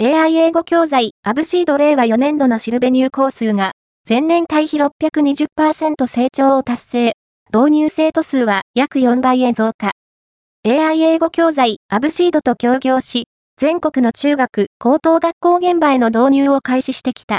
AI 英語教材、アブシード令和4年度のシルベニュー校数が、前年対比620%成長を達成。導入生徒数は約4倍へ増加。AI 英語教材、アブシードと協業し、全国の中学、高等学校現場への導入を開始してきた